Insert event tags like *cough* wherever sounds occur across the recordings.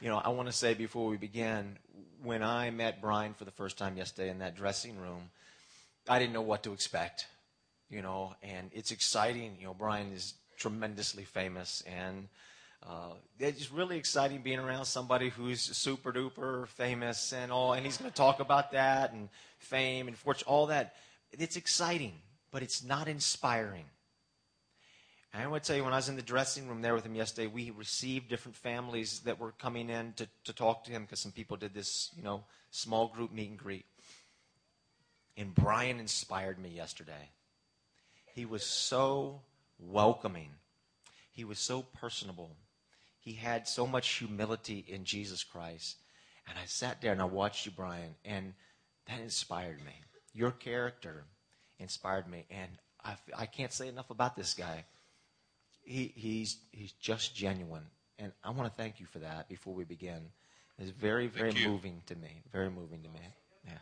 You know, I want to say before we begin, when I met Brian for the first time yesterday in that dressing room, I didn't know what to expect. You know, and it's exciting. You know, Brian is tremendously famous, and uh, it's really exciting being around somebody who's super duper famous and all. And he's going to talk about that and fame and fortune, all that. It's exciting, but it's not inspiring. And I would you, when I was in the dressing room there with him yesterday, we received different families that were coming in to, to talk to him because some people did this, you know, small group meet and greet. And Brian inspired me yesterday. He was so welcoming. He was so personable. He had so much humility in Jesus Christ. And I sat there and I watched you, Brian, and that inspired me. Your character inspired me. And I, I can't say enough about this guy he, he's, he's just genuine. And I want to thank you for that before we begin. It's very, very moving to me. Very moving to me. Yeah.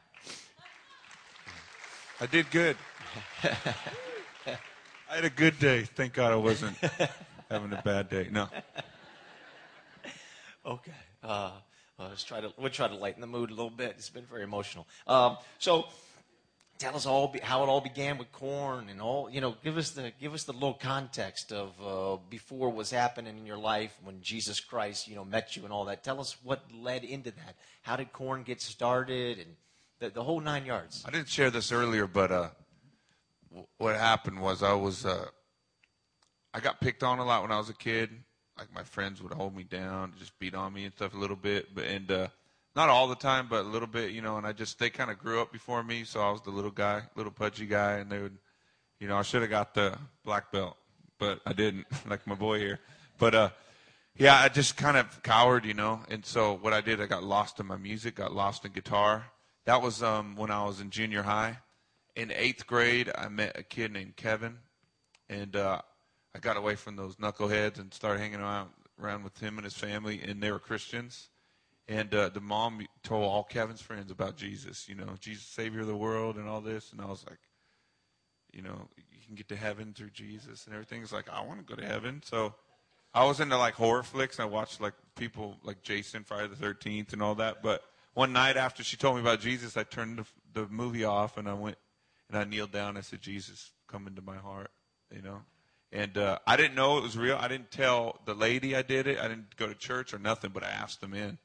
I did good. *laughs* I had a good day. Thank God I wasn't having a bad day. No. *laughs* Okay. Uh, let's try to we'll try to lighten the mood a little bit. It's been very emotional. Um, so tell us all how it all began with KoRn and all you know give us the give us the little context of uh, before was happening in your life when jesus christ you know met you and all that. Tell us what led into that. How did KoRn get started and the, the whole nine yards? I didn't share this earlier but uh, what happened was i was uh, i got picked on a lot when i was a kid. Like my friends would hold me down just beat on me and stuff a little bit but and uh, not all the time, but a little bit, you know. And I just they kind of grew up before me, so I was the little guy, little pudgy guy, and they would, you know, I should have got the black belt, but I didn't, *laughs* like my boy here. But uh, yeah, I just kind of cowered, you know. And so what I did, I got lost in my music, got lost in guitar. That was um, when I was in junior high. In eighth grade, I met a kid named Kevin, and uh, I got away from those knuckleheads and started hanging around around with him and his family, and they were Christians and uh, the mom told all Kevin's friends about Jesus, you know, Jesus, Savior of the world, and all this. And I was like, you know, you can get to heaven through Jesus and everything. It's like, I want to go to heaven. So I was into like horror flicks. I watched like people like Jason, Friday the 13th, and all that. But one night after she told me about Jesus, I turned the, the movie off and I went and I kneeled down. I said, Jesus, come into my heart, you know. And uh, I didn't know it was real. I didn't tell the lady I did it. I didn't go to church or nothing, but I asked them in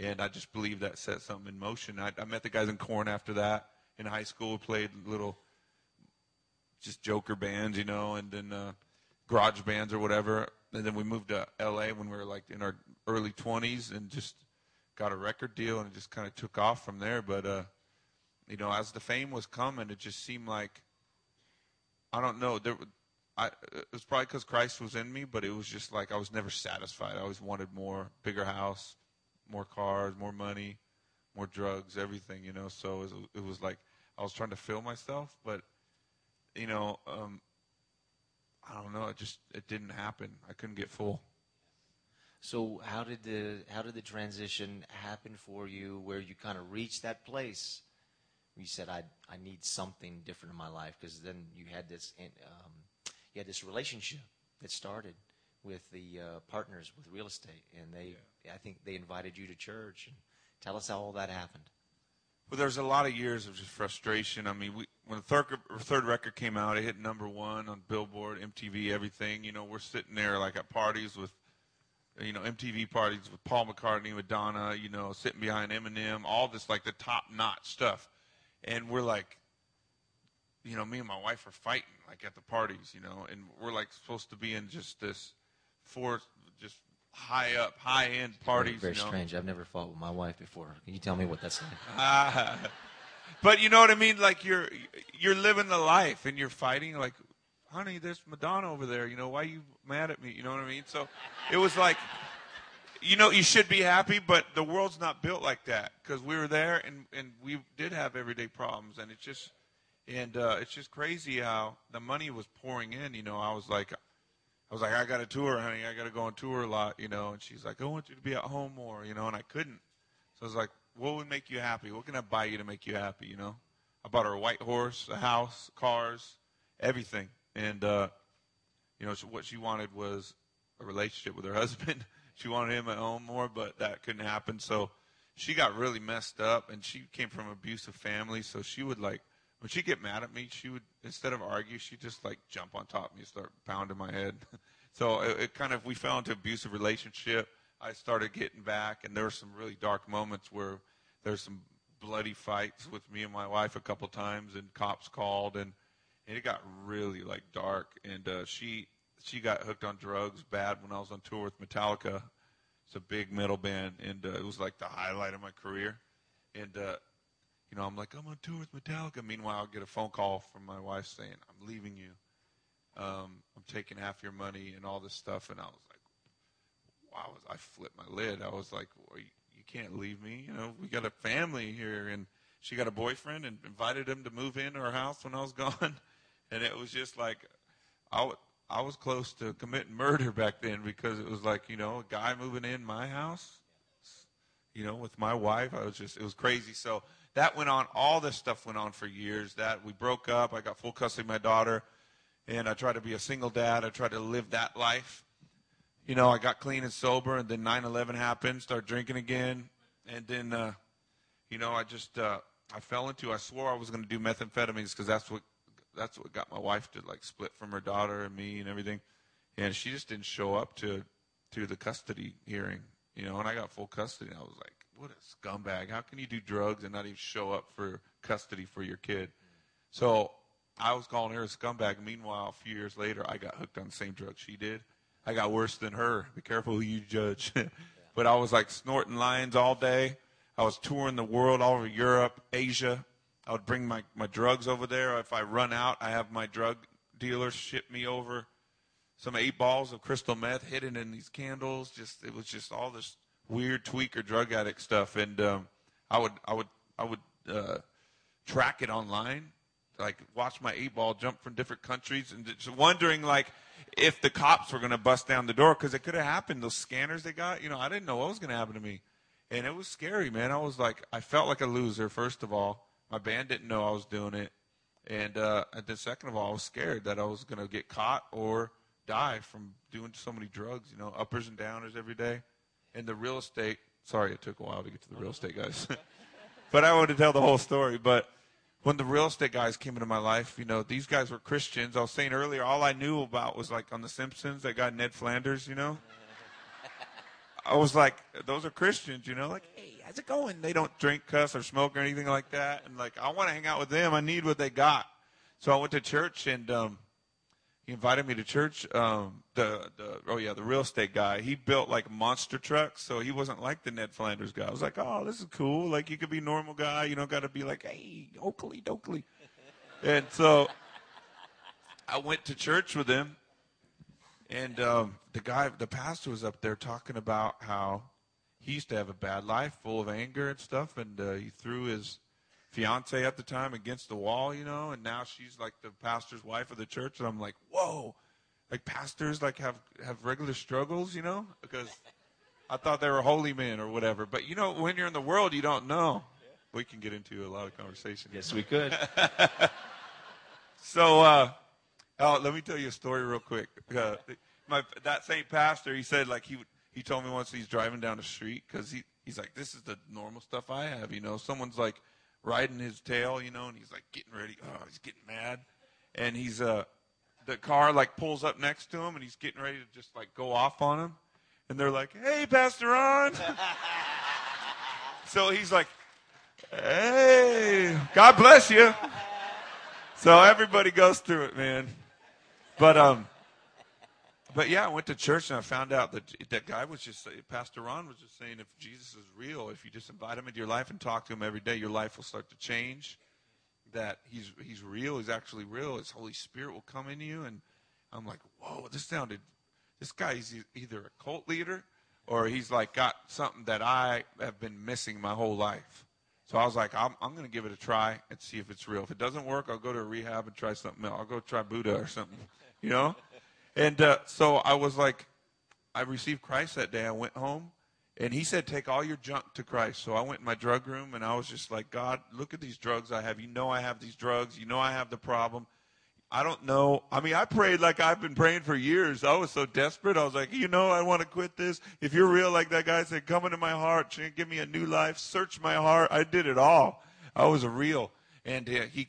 and I just believe that set something in motion. I, I met the guys in KoRn after that in high school. Played little, just joker bands, you know, and then uh, garage bands or whatever. And then we moved to L.A. when we were like in our early 20s, and just got a record deal, and it just kind of took off from there. But uh, you know, as the fame was coming, it just seemed like I don't know. There, I, it was probably because Christ was in me, but it was just like I was never satisfied. I always wanted more, bigger house, more cars, more money, more drugs, everything, you know. So it was, it was like I was trying to fill myself, but you know, um, I don't know. It just it didn't happen. I couldn't get full. So how did the how did the transition happen for you, where you kind of reached that place? Where You said, "I I need something different in my life," because then you had this um, you had this relationship that started with the uh, partners with real estate, and they, yeah. I think they invited you to church. And tell us how all that happened. Well, there's a lot of years of just frustration. I mean, we, when the third third record came out, it hit number one on Billboard, MTV, everything. You know, we're sitting there like at parties with, you know, MTV parties with Paul McCartney, Madonna. You know, sitting behind Eminem, all this like the top notch stuff, and we're like, you know, me and my wife are fighting like at the parties, you know, and we're like supposed to be in just this for just high up, high end parties. Very, very you know? strange. I've never fought with my wife before. Can you tell me what that's like? Uh, *laughs* but you know what I mean? Like you're you're living the life and you're fighting. Like, honey, there's Madonna over there. You know why are you mad at me? You know what I mean? So it was like. You know, you should be happy, but the world's not built like that because we were there and, and we did have everyday problems, and it's just and uh, it's just crazy how the money was pouring in. You know, I was like, I was like, I got a tour, honey. I got to go on tour a lot, you know. And she's like, I want you to be at home more, you know. And I couldn't. So I was like, what would make you happy? What can I buy you to make you happy, you know? I bought her a white horse, a house, cars, everything. And, uh, you know, what she wanted was a relationship with her *laughs* husband. she wanted him at home more, but that that couldn't happen. So she got really messed up, and she came from an abusive family. So she would like when she'd get mad at me, she would instead of argue, she'd just like jump on top of me and start pounding my head. *laughs* so it, it kind of we fell into abusive relationship. I started getting back, and there were some really dark moments where there's some bloody fights with me and my wife a couple times, and cops called, and, and it got really like dark. And uh, she she got hooked on drugs bad when I was on tour with Metallica. It's a big metal band, and uh, it was like the highlight of my career. And uh, you know, I'm like, I'm on tour with Metallica. Meanwhile, I'll get a phone call from my wife saying, I'm leaving you. Um, I'm taking half your money and all this stuff. And I was like, wow, I flipped my lid. I was like, well, you, you can't leave me. You know, we got a family here. And she got a boyfriend and invited him to move into her house when I was *laughs* gone. And it was just like, I, w- I was close to committing murder back then because it was like, you know, a guy moving in my house, you know, with my wife. I was just, it was crazy. So, that went on. All this stuff went on for years. That we broke up. I got full custody of my daughter, and I tried to be a single dad. I tried to live that life. You know, I got clean and sober, and then 9/11 happened. Started drinking again, and then, uh, you know, I just uh, I fell into. I swore I was going to do methamphetamines because that's what that's what got my wife to like split from her daughter and me and everything, and she just didn't show up to to the custody hearing. You know, and I got full custody. And I was like, what a scumbag. How can you do drugs and not even show up for custody for your kid? So I was calling her a scumbag. Meanwhile, a few years later, I got hooked on the same drugs she did. I got worse than her. Be careful who you judge. *laughs* but I was like snorting lines all day. I was touring the world all over Europe, Asia. I would bring my, my drugs over there. If I run out, I have my drug dealers ship me over some eight balls of crystal meth hidden in these candles. Just it was just all this weird tweaker drug addict stuff, and um, I would I would I would uh, track it online, like watch my eight ball jump from different countries, and just wondering like if the cops were going to bust down the door because it could have happened. Those scanners they got, you know, I didn't know what was going to happen to me, and it was scary, man. I was like, I felt like a loser. First of all, my band didn't know I was doing it, and uh, and then second of all, I was scared that I was going to get caught or die from doing so many drugs. You know, uppers and downers every day in the real estate. Sorry, it took a while to get to the real estate guys. *laughs* but I wanted to tell the whole story. But when the real estate guys came into my life, you know, these guys were Christians. I was saying earlier, all I knew about was like on The Simpsons, that guy Ned Flanders, you know. I was like, those are Christians, you know, like, hey, how's it going? They don't drink, cuss, or smoke or anything like that. And like, I want to hang out with them. I need what they got. So I went to church and um, he invited me to church. Um, the the oh yeah, the real estate guy. He built like monster trucks, so he wasn't like the Ned Flanders guy. I was like, oh, this is cool. Like you could be normal guy. You don't got to be like, hey, Okily, Dokily. and so I went to church with him, and um, the guy, the pastor, was up there talking about how he used to have a bad life, full of anger and stuff, and uh, he threw his fiance at the time against the wall, you know, and now she's like the pastor's wife of the church, and I'm like, whoa, like pastors like have have regular struggles, you know, because I thought they were holy men or whatever. But you know, when you're in the world, you don't know. We can get into a lot of conversation. Yes, we could. *laughs* so, uh, oh, let me tell you a story real quick. Uh, my that same pastor, he said like he he told me once he's driving down the street because he he's like, this is the normal stuff I have, you know. Someone's like riding his tail, you know, and he's like getting ready. Oh, he's getting mad, and he's uh, the car like pulls up next to him, and he's getting ready to just like go off on him, and they're like, "Hey, Pastor Ron." *laughs* so he's like, "Hey, God bless you." So everybody goes through it, man. But um, but yeah, I went to church and I found out that that guy was just Pastor Ron was just saying if Jesus is real, if you just invite him into your life and talk to him every day, your life will start to change. That he's he's real, he's actually real. His Holy Spirit will come into you, and I'm like, whoa, this sounded. This guy's either a cult leader or he's like got something that I have been missing my whole life. So I was like, I'm, I'm going to give it a try and see if it's real. If it doesn't work, I'll go to a rehab and try something else. I'll go try Buddha or something, you know. And uh, so I was like, I received Christ that day. I went home, and he said, Take all your junk to Christ. So I went in my drug room, and I was just like, God, look at these drugs I have. You know I have these drugs. You know I have the problem. I don't know. I mean, I prayed like I've been praying for years. I was so desperate. I was like, you know, I want to quit this. If you're real, like that guy said, come into my heart, give me a new life, search my heart. I did it all. I was a real. And uh, he,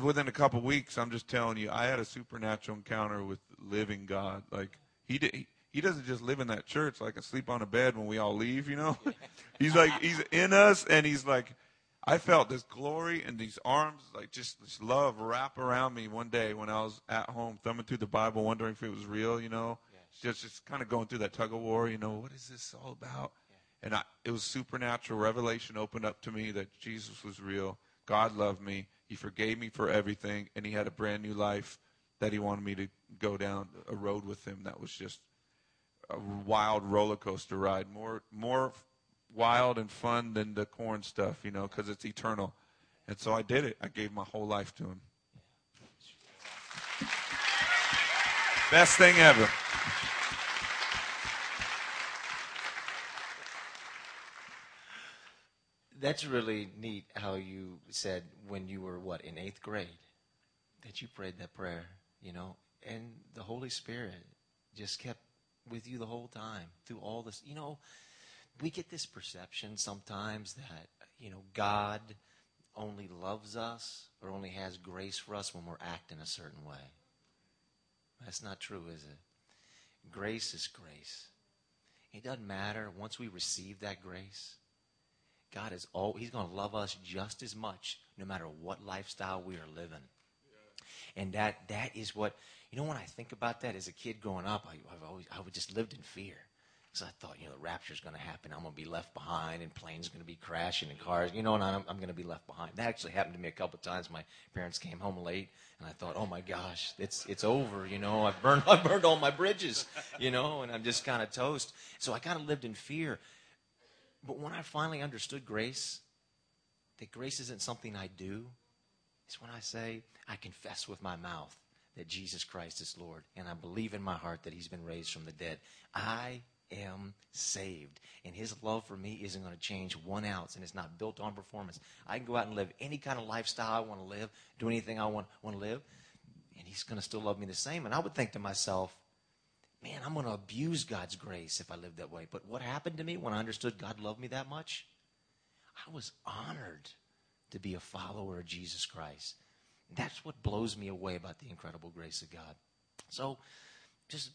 within a couple weeks, I'm just telling you, I had a supernatural encounter with living God. Like he did. He, he doesn't just live in that church like and sleep on a bed when we all leave, you know. *laughs* he's like he's in us, and he's like I felt this glory and these arms, like just this love wrap around me one day when I was at home thumbing through the Bible, wondering if it was real, you know. Yes. Just, just kind of going through that tug of war, you know, what is this all about? Yeah. And I, it was supernatural revelation opened up to me that Jesus was real. God loved me. He forgave me for everything, and He had a brand new life that He wanted me to go down a road with Him that was just a wild roller coaster ride. More, more wild and fun than the KoRn stuff, you know, because it's eternal. And so I did it. I gave my whole life to him. Best thing ever. That's really neat how you said when you were, what, in eighth grade, that you prayed that prayer, you know, and the Holy Spirit just kept with you the whole time through all this. You know, we get this perception sometimes that, you know, God only loves us or only has grace for us when we're acting a certain way. That's not true, is it? Grace is grace. It doesn't matter once we receive that grace. God is all He's going to love us just as much no matter what lifestyle we are living. And that that is what you know when I think about that as a kid growing up, I, have always I would just lived in fear. Because I thought, you know, the rapture's going to happen. I'm going to be left behind, and planes are going to be crashing, and cars, you know, and I'm, I'm going to be left behind. That actually happened to me a couple of times. My parents came home late, and I thought, oh my gosh, it's it's over. You know, I've burned *laughs* I've burned all my bridges. You know, and I'm just kind of toast. So I kind of lived in fear. But when I finally understood grace, that grace isn't something I do, it's when I say I confess with my mouth that Jesus Christ is Lord, and I believe in my heart that He's been raised from the dead. I am saved. And his love for me isn't going to change one ounce, and it's not built on performance. I can go out and live any kind of lifestyle I want to live, do anything I want, want to live, and he's going to still love me the same. And I would think to myself, man, I'm going to abuse God's grace if I live that way. But what happened to me when I understood God loved me that much? I was honored to be a follower of Jesus Christ. That's what blows me away about the incredible grace of God. So just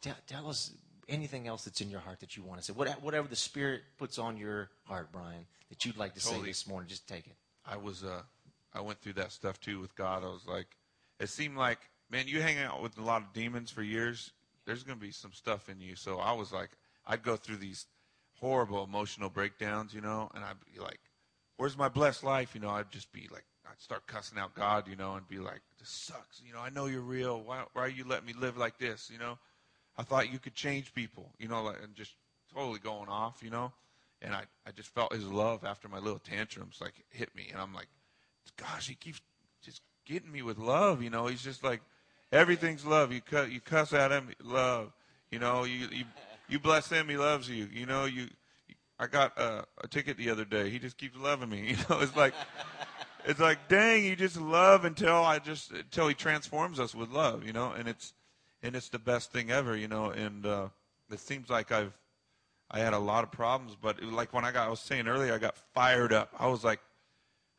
t- tell us anything else that's in your heart that you want to say. Whatever the Spirit puts on your heart, Brian, that you'd like to totally. say this morning, just take it. I was, uh, I went through that stuff too with God. I was like, it seemed like, man, you hang out with a lot of demons for years. There's going to be some stuff in you. So I was like, I'd go through these horrible emotional breakdowns, you know, and I'd be like, where's my blessed life? You know, I'd just be like, I'd start cussing out God, you know, and be like, this sucks. You know, I know you're real. Why, why are you letting me live like this? You know, I thought you could change people, you know, like, and just totally going off, you know. And I, I just felt his love after my little tantrums, like hit me, and I'm like, gosh, he keeps just getting me with love, you know. He's just like, everything's love. You cut, you cuss at him, love. You know, you you you bless him, he loves you. You know, you. I got a, a ticket the other day. He just keeps loving me. *laughs* You know, it's like. It's like, dang, you just love until I just until he transforms us with love, you know, and it's and it's the best thing ever, you know. And uh, it seems like I've I had a lot of problems, but it, like when I got, I was saying earlier, I got fired up. I was like,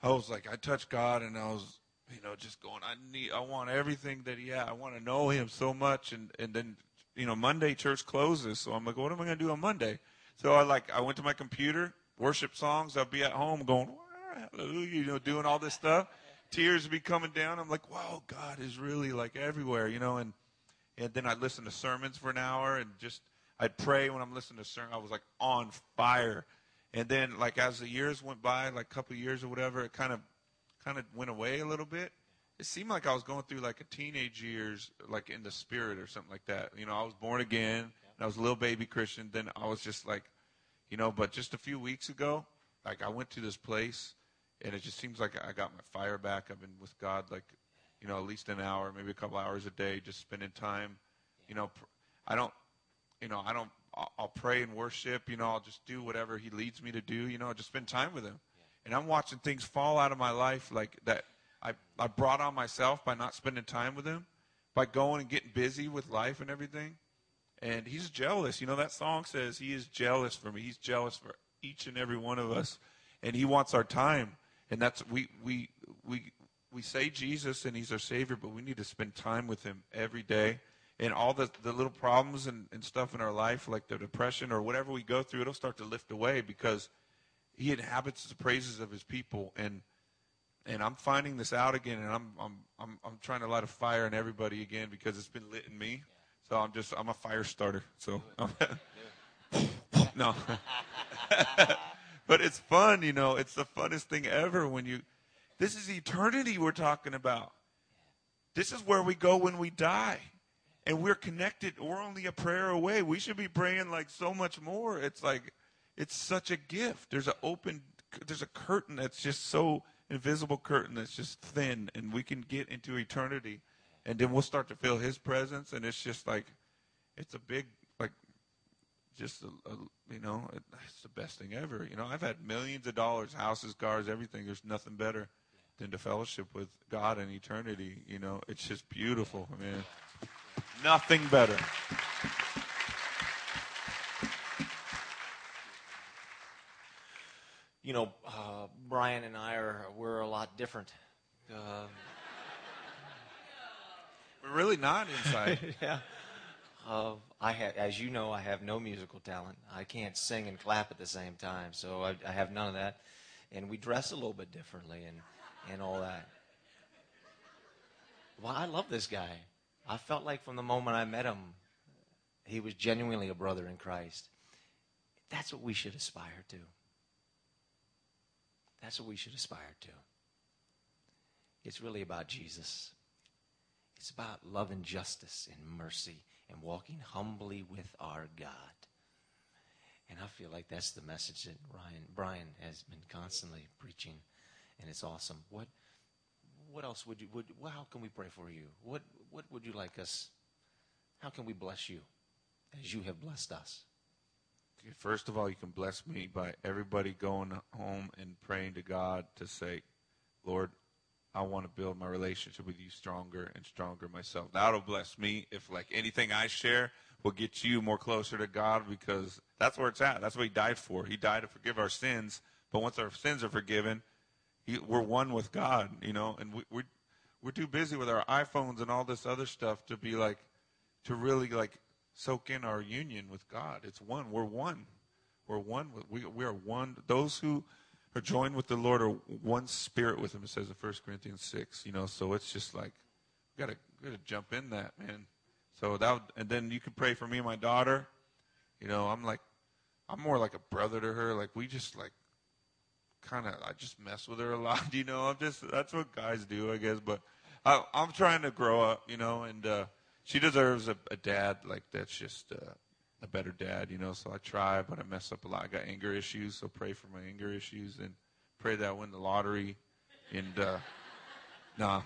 I was like, I touched God, and I was, you know, just going. I need, I want everything that He had. I want to know Him so much, and and then, you know, Monday church closes, so I'm like, what am I going to do on Monday? So I like, I went to my computer, worship songs. I'll be at home going, hallelujah, you know, doing all this stuff. Tears be coming down. I'm like, wow, God is really like everywhere, you know, and and then I'd listen to sermons for an hour and just I'd pray when I'm listening to sermon. I was like on fire. And then like as the years went by, like a couple years or whatever, it kind of kind of went away a little bit. It seemed like I was going through like a teenage years, like in the spirit or something like that. You know, I was born again, and I was a little baby Christian. Then I was just like, you know, but just a few weeks ago, like I went to this place, and it just seems like I got my fire back. I've been with God like you know, at least an hour, maybe a couple hours a day, just spending time. You know, I don't, you know, I don't. I'll, I'll pray and worship. You know, I'll just do whatever He leads me to do. You know, just spend time with Him. And I'm watching things fall out of my life like that. I, I brought on myself by not spending time with him, by going and getting busy with life and everything. And he's jealous. You know, that song says he is jealous for me. He's jealous for each and every one of us. And he wants our time. And that's, we, we, we, we say Jesus and he's our Savior, but we need to spend time with him every day. And all the, the little problems and, and stuff in our life, like the depression or whatever we go through, it'll start to lift away because he inhabits the praises of his people. And and I'm finding this out again, and I'm I'm I'm I'm trying to light a fire in everybody again because it's been lit in me. So I'm just I'm a fire starter. So *laughs* no, *laughs* but it's fun, you know. It's the funnest thing ever when you. This is eternity we're talking about. This is where we go when we die, and we're connected. We're only a prayer away. We should be praying like so much more. It's like it's such a gift. There's an open. There's a curtain that's just so invisible curtain that's just thin, and we can get into eternity, and then we'll start to feel His presence, and it's just like, it's a big like, just a, a, you know, it, it's the best thing ever. You know, I've had millions of dollars, houses, cars, everything. There's nothing better than to fellowship with God in eternity. You know, it's just beautiful, man. Nothing better. you know, uh, Brian and I are we're a lot different. Uh, we're really not inside. *laughs* yeah. Uh, I have, as you know, I have no musical talent. I can't sing and clap at the same time, so I, I have none of that. And we dress a little bit differently and and all that. Well, I love this guy. I felt like from the moment I met him, he was genuinely a brother in Christ. That's what we should aspire to. That's what we should aspire to. It's really about Jesus. It's about love and justice and mercy and walking humbly with our God. And I feel like that's the message that Ryan, Brian has been constantly preaching, and it's awesome. What, what else would you? Would, well, how can we pray for you? What, what would you like us? How can we bless you, as you have blessed us? First of all, you can bless me by everybody going home and praying to God to say, Lord, I want to build my relationship with you stronger and stronger myself. That'll bless me if, like, anything I share will get you more closer to God because that's where it's at. That's what He died for. He died to forgive our sins. But once our sins are forgiven, he, we're one with God, you know, and we, we, we're too busy with our iPhones and all this other stuff to be like, to really, like, soak in our union with God. It's one. We're one. We're one. We, we are one. Those who are joined with the Lord are one spirit with Him. It says in 1 Corinthians 6. You know, so it's just like, we got to gotta jump in that, man. So that, and then you can pray for me and my daughter. You know, I'm like, I'm more like a brother to her. Like we just like, kind of, I just mess with her a lot. *laughs* You know, I'm just that's what guys do, I guess. But I, I'm trying to grow up. You know, and uh, she deserves a, a dad like that's just uh, a better dad, you know. So I try, but I mess up a lot. I got anger issues, so pray for my anger issues and pray that I win the lottery. And uh, *laughs* nah,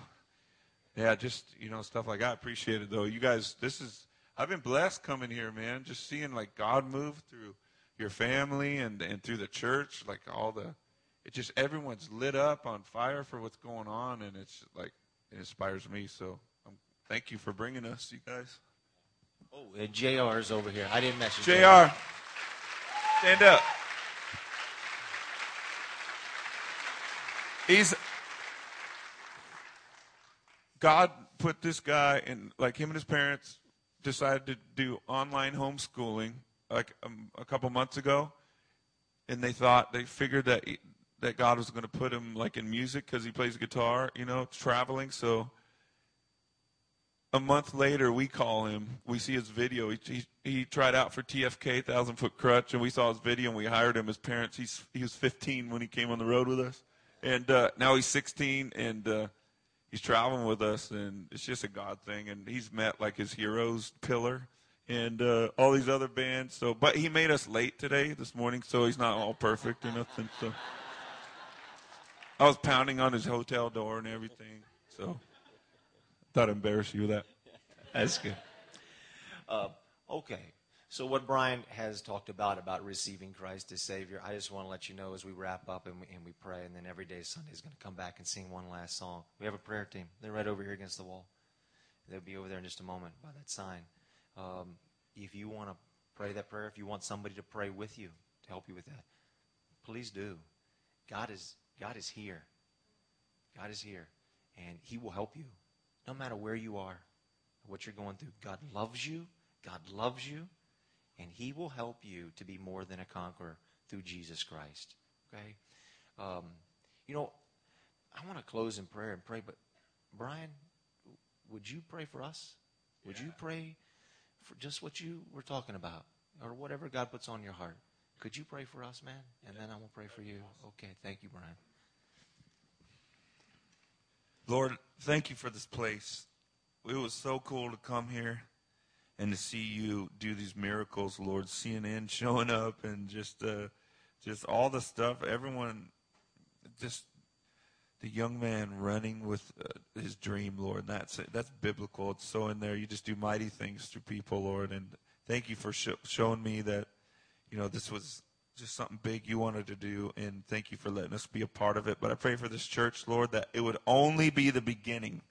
yeah, just you know stuff like that. I appreciate it though. You guys, this is I've been blessed coming here, man. Just seeing like God move through your family and and through the church, like all the. It just everyone's lit up on fire for what's going on, and it's like it inspires me. So Thank you for bringing us, you guys. Oh, uh, JR is over here. I didn't mention JR. Stand up. He's God put this guy in, like him and his parents decided to do online homeschooling like um, a couple months ago, and they thought they figured that he, that God was going to put him like in music because he plays guitar, you know, traveling. So a month later, we call him. We see his video. He, he, he tried out for TFK, Thousand Foot Krutch, and we saw his video and we hired him. His parents, he's, he was 15 when he came on the road with us. And uh, now he's 16 and uh, he's traveling with us. And it's just a God thing. And he's met like his heroes, Pillar, and uh, all these other bands. So, But he made us late today, this morning, so he's not all perfect or nothing. So I was pounding on his hotel door and everything. So. I'd embarrass you with that. That's good. Uh, okay. So, what Brian has talked about, about receiving Christ as Savior, I just want to let you know as we wrap up and we, and we pray, and then Everyday Sunday is going to come back and sing one last song. We have a prayer team. They're right over here against the wall. They'll be over there in just a moment by that sign. Um, if you want to pray that prayer, if you want somebody to pray with you to help you with that, please do. God is, God is here. God is here, and He will help you no matter where you are, what you're going through. God loves you. God loves you and He will help you to be more than a conqueror through Jesus Christ. Okay? Um, you know, I want to close in prayer and pray, but Brian, would you pray for us? Would yeah. you pray for just what you were talking about or whatever God puts on your heart? Could you pray for us, man? And then I will pray for you. Okay, thank you, Brian. Lord, thank you for this place. It was so cool to come here and to see you do these miracles, Lord, CNN showing up and just uh, just all the stuff. Everyone, just the young man running with uh, his dream, Lord. That's that's biblical. It's so in there. You just do mighty things through people, Lord. And thank you for sh- showing me that you know this was just something big you wanted to do, and thank you for letting us be a part of it. But I pray for this church, Lord, that it would only be the beginning.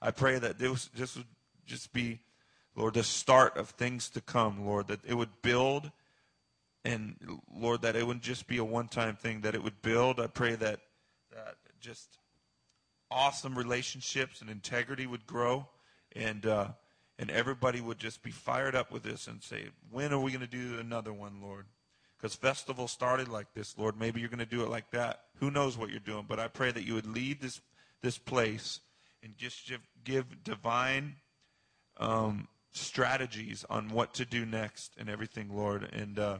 I pray that this just would just be Lord, the start of things to come, Lord, that it would build and Lord, that it wouldn't just be a one time thing, that it would build. I pray that that just awesome relationships and integrity would grow and uh, and everybody would just be fired up with this and say, When are we going to do another one, Lord? Because festival started like this, Lord. Maybe you're going to do it like that. Who knows what you're doing? But I pray that you would lead this this place and just give, divine um, strategies on what to do next and everything, Lord. And uh,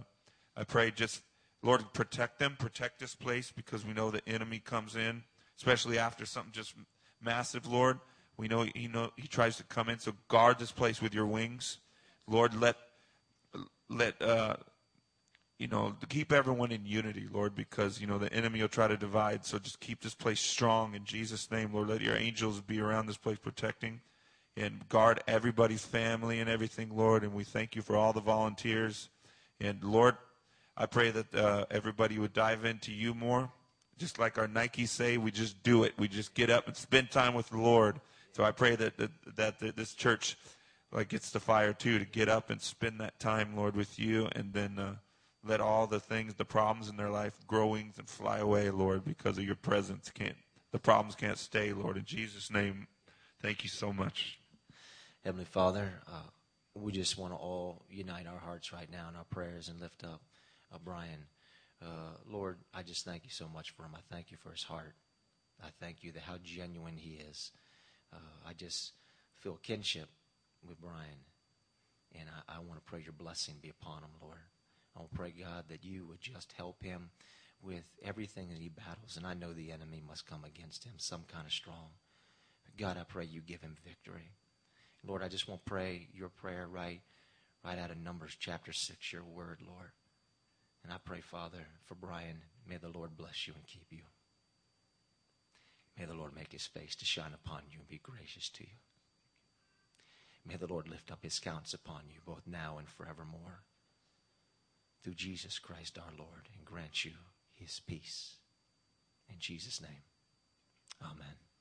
I pray just, Lord, protect them, protect this place because we know the enemy comes in, especially after something just massive, Lord. We know he know he tries to come in, so guard this place with your wings, Lord. Let let uh, you know keep everyone in unity, Lord, because you know the enemy will try to divide. So just keep this place strong in Jesus' name, Lord. Let your angels be around this place protecting and guard everybody's family and everything, Lord. And we thank you for all the volunteers. And Lord, I pray that uh, everybody would dive into you more. Just like our Nike say, we just do it. We just get up and spend time with the Lord. So I pray that that, that, that this church like gets the fire too to get up and spend that time, Lord, with you, and then uh, let all the things, the problems in their life, grow wings and fly away, Lord, because of your presence. Can't the problems can't stay, Lord. In Jesus' name, thank you so much. Heavenly Father, uh, we just want to all unite our hearts right now in our prayers and lift up uh, Brian. Uh, Lord, I just thank you so much for him. I thank you for his heart. I thank you that how genuine he is. Uh, I just feel kinship with Brian. And I, I want to pray your blessing be upon him, Lord. I want pray, God, that you would just help him with everything that he battles. And I know the enemy must come against him some kind of strong. God, I pray you give him victory. Lord, I just want to pray your prayer right, right out of Numbers chapter 6, your word, Lord. And I pray, Father, for Brian, may the Lord bless you and keep you. May the Lord make his face to shine upon you and be gracious to you. May the Lord lift up his countenance upon you both now and forevermore. Through Jesus Christ our Lord, and grant you his peace. In Jesus' name, amen.